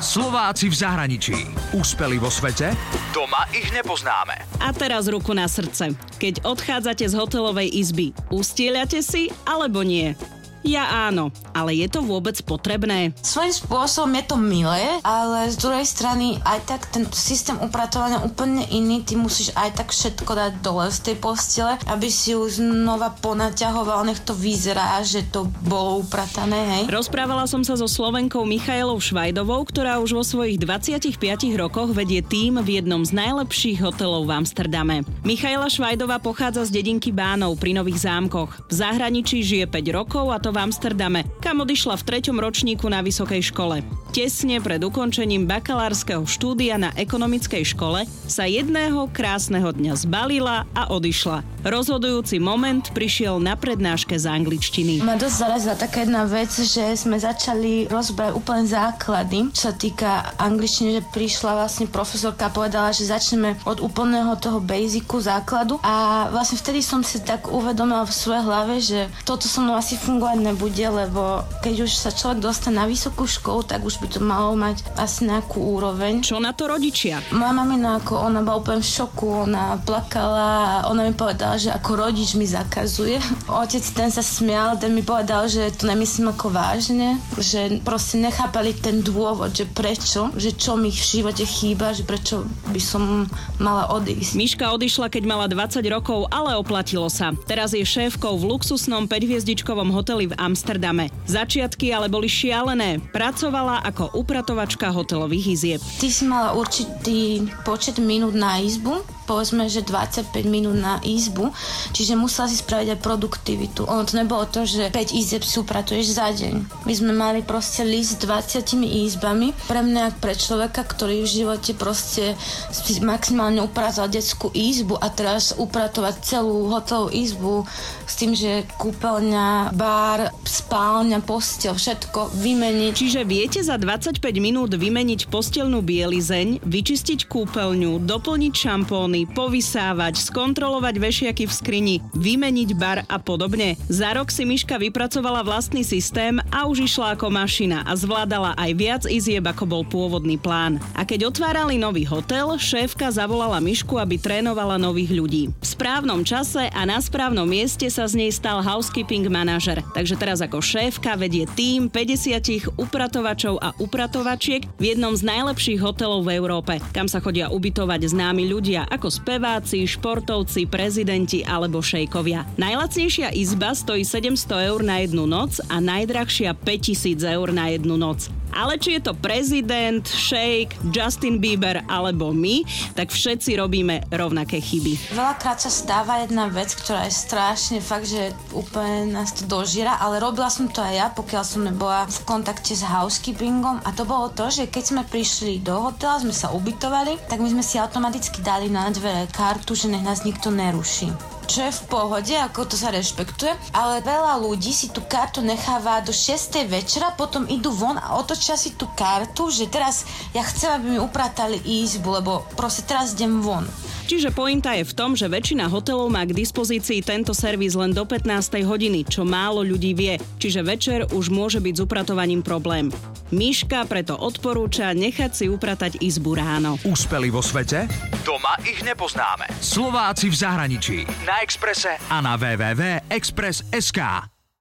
Slováci v zahraničí. Úspeli vo svete? Doma ich nepoznáme. A teraz ruku na srdce. Keď odchádzate z hotelovej izby, ustieľate si alebo nie? Ja áno, ale je to vôbec potrebné? Svojím spôsobom je to milé, ale z druhej strany aj tak ten systém upratovania úplne iný. Ty musíš aj tak všetko dať dole z tej postele, aby si ju znova ponaťahoval, nech to vyzerá, že to bolo upratané, hej. Rozprávala som sa so Slovenkou Michailou Švajdovou, ktorá už vo svojich 25 rokoch vedie tým v jednom z najlepších hotelov v Amsterdame. Michaila Švajdová pochádza z dedinky Bánov pri Nových zámkoch. V zahraničí žije 5 rokov a to v Amsterdame, kam odišla v treťom ročníku na vysokej škole. Tesne pred ukončením bakalárskeho štúdia na ekonomickej škole sa jedného krásneho dňa zbalila a odišla. Rozhodujúci moment prišiel na prednáške z angličtiny. Ma dosť zarazila taká jedna vec, že sme začali rozbrať úplne základy, čo sa týka angličtiny, že prišla vlastne profesorka a povedala, že začneme od úplného toho basicu základu a vlastne vtedy som si tak uvedomila v svojej hlave, že toto so mnou asi fungovať nebude, lebo keď už sa človek dostane na vysokú školu, tak už by to malo mať asi nejakú úroveň. Čo na to rodičia? Moja mamina, ako ona bola úplne v šoku, ona plakala a ona mi povedala, že ako rodič mi zakazuje. Otec ten sa smial, ten mi povedal, že to nemyslím ako vážne, že proste nechápali ten dôvod, že prečo, že čo mi v živote chýba, že prečo by som mala odísť. Miška odišla, keď mala 20 rokov, ale oplatilo sa. Teraz je šéfkou v luxusnom 5-hviezdičkovom hoteli v Amsterdame. Začiatky ale boli šialené. Pracovala ako upratovačka hotelových izieb. Ty si mala určitý počet minút na izbu, povedzme, že 25 minút na izbu, čiže musela si spraviť aj produktivitu. Ono to nebolo to, že 5 izieb si upratuješ za deň. My sme mali proste list s 20 izbami. Pre mňa, pre človeka, ktorý v živote proste si maximálne upratal detskú izbu a teraz upratovať celú hotelovú izbu s tým, že kúpeľňa, bar, spálňa, postel, všetko vymeniť. Čiže viete za 25 minút vymeniť postelnú bielizeň, vyčistiť kúpeľňu, doplniť šampóny, povysávať, skontrolovať vešiaky v skrini, vymeniť bar a podobne. Za rok si Miška vypracovala vlastný systém a už išla ako mašina a zvládala aj viac izieb, ako bol pôvodný plán. A keď otvárali nový hotel, šéfka zavolala Mišku, aby trénovala nových ľudí. V správnom čase a na správnom mieste sa z nej stal housekeeping manažer. Takže teraz ako šéfka vedie tým 50 upratovačov a upratovačiek v jednom z najlepších hotelov v Európe, kam sa chodia ubytovať známi ľudia ako speváci, športovci, prezidenti alebo šejkovia. Najlacnejšia izba stojí 700 eur na jednu noc a najdrahšia 5000 eur na jednu noc. Ale či je to prezident, šejk, Justin Bieber alebo my, tak všetci robíme rovnaké chyby. Veľakrát sa stáva jedna vec, ktorá je strašne fakt, že úplne nás to dožiera, ale robila som to aj ja, pokiaľ som nebola v kontakte s housekeepingom a to bolo to, že keď sme prišli do hotela, sme sa ubytovali, tak my sme si automaticky dali na dvere kartu, že nech nás nikto neruší čo je v pohode, ako to sa rešpektuje, ale veľa ľudí si tú kartu necháva do 6. večera, potom idú von a otočia si tú kartu, že teraz ja chcem, aby mi upratali izbu, lebo proste teraz idem von. Čiže pointa je v tom, že väčšina hotelov má k dispozícii tento servis len do 15. hodiny, čo málo ľudí vie, čiže večer už môže byť s upratovaním problém. Miška preto odporúča nechať si upratať izbu ráno. Úspeli vo svete? Doma ich nepoznáme. Slováci v zahraničí. Exprese a na www.express.sk.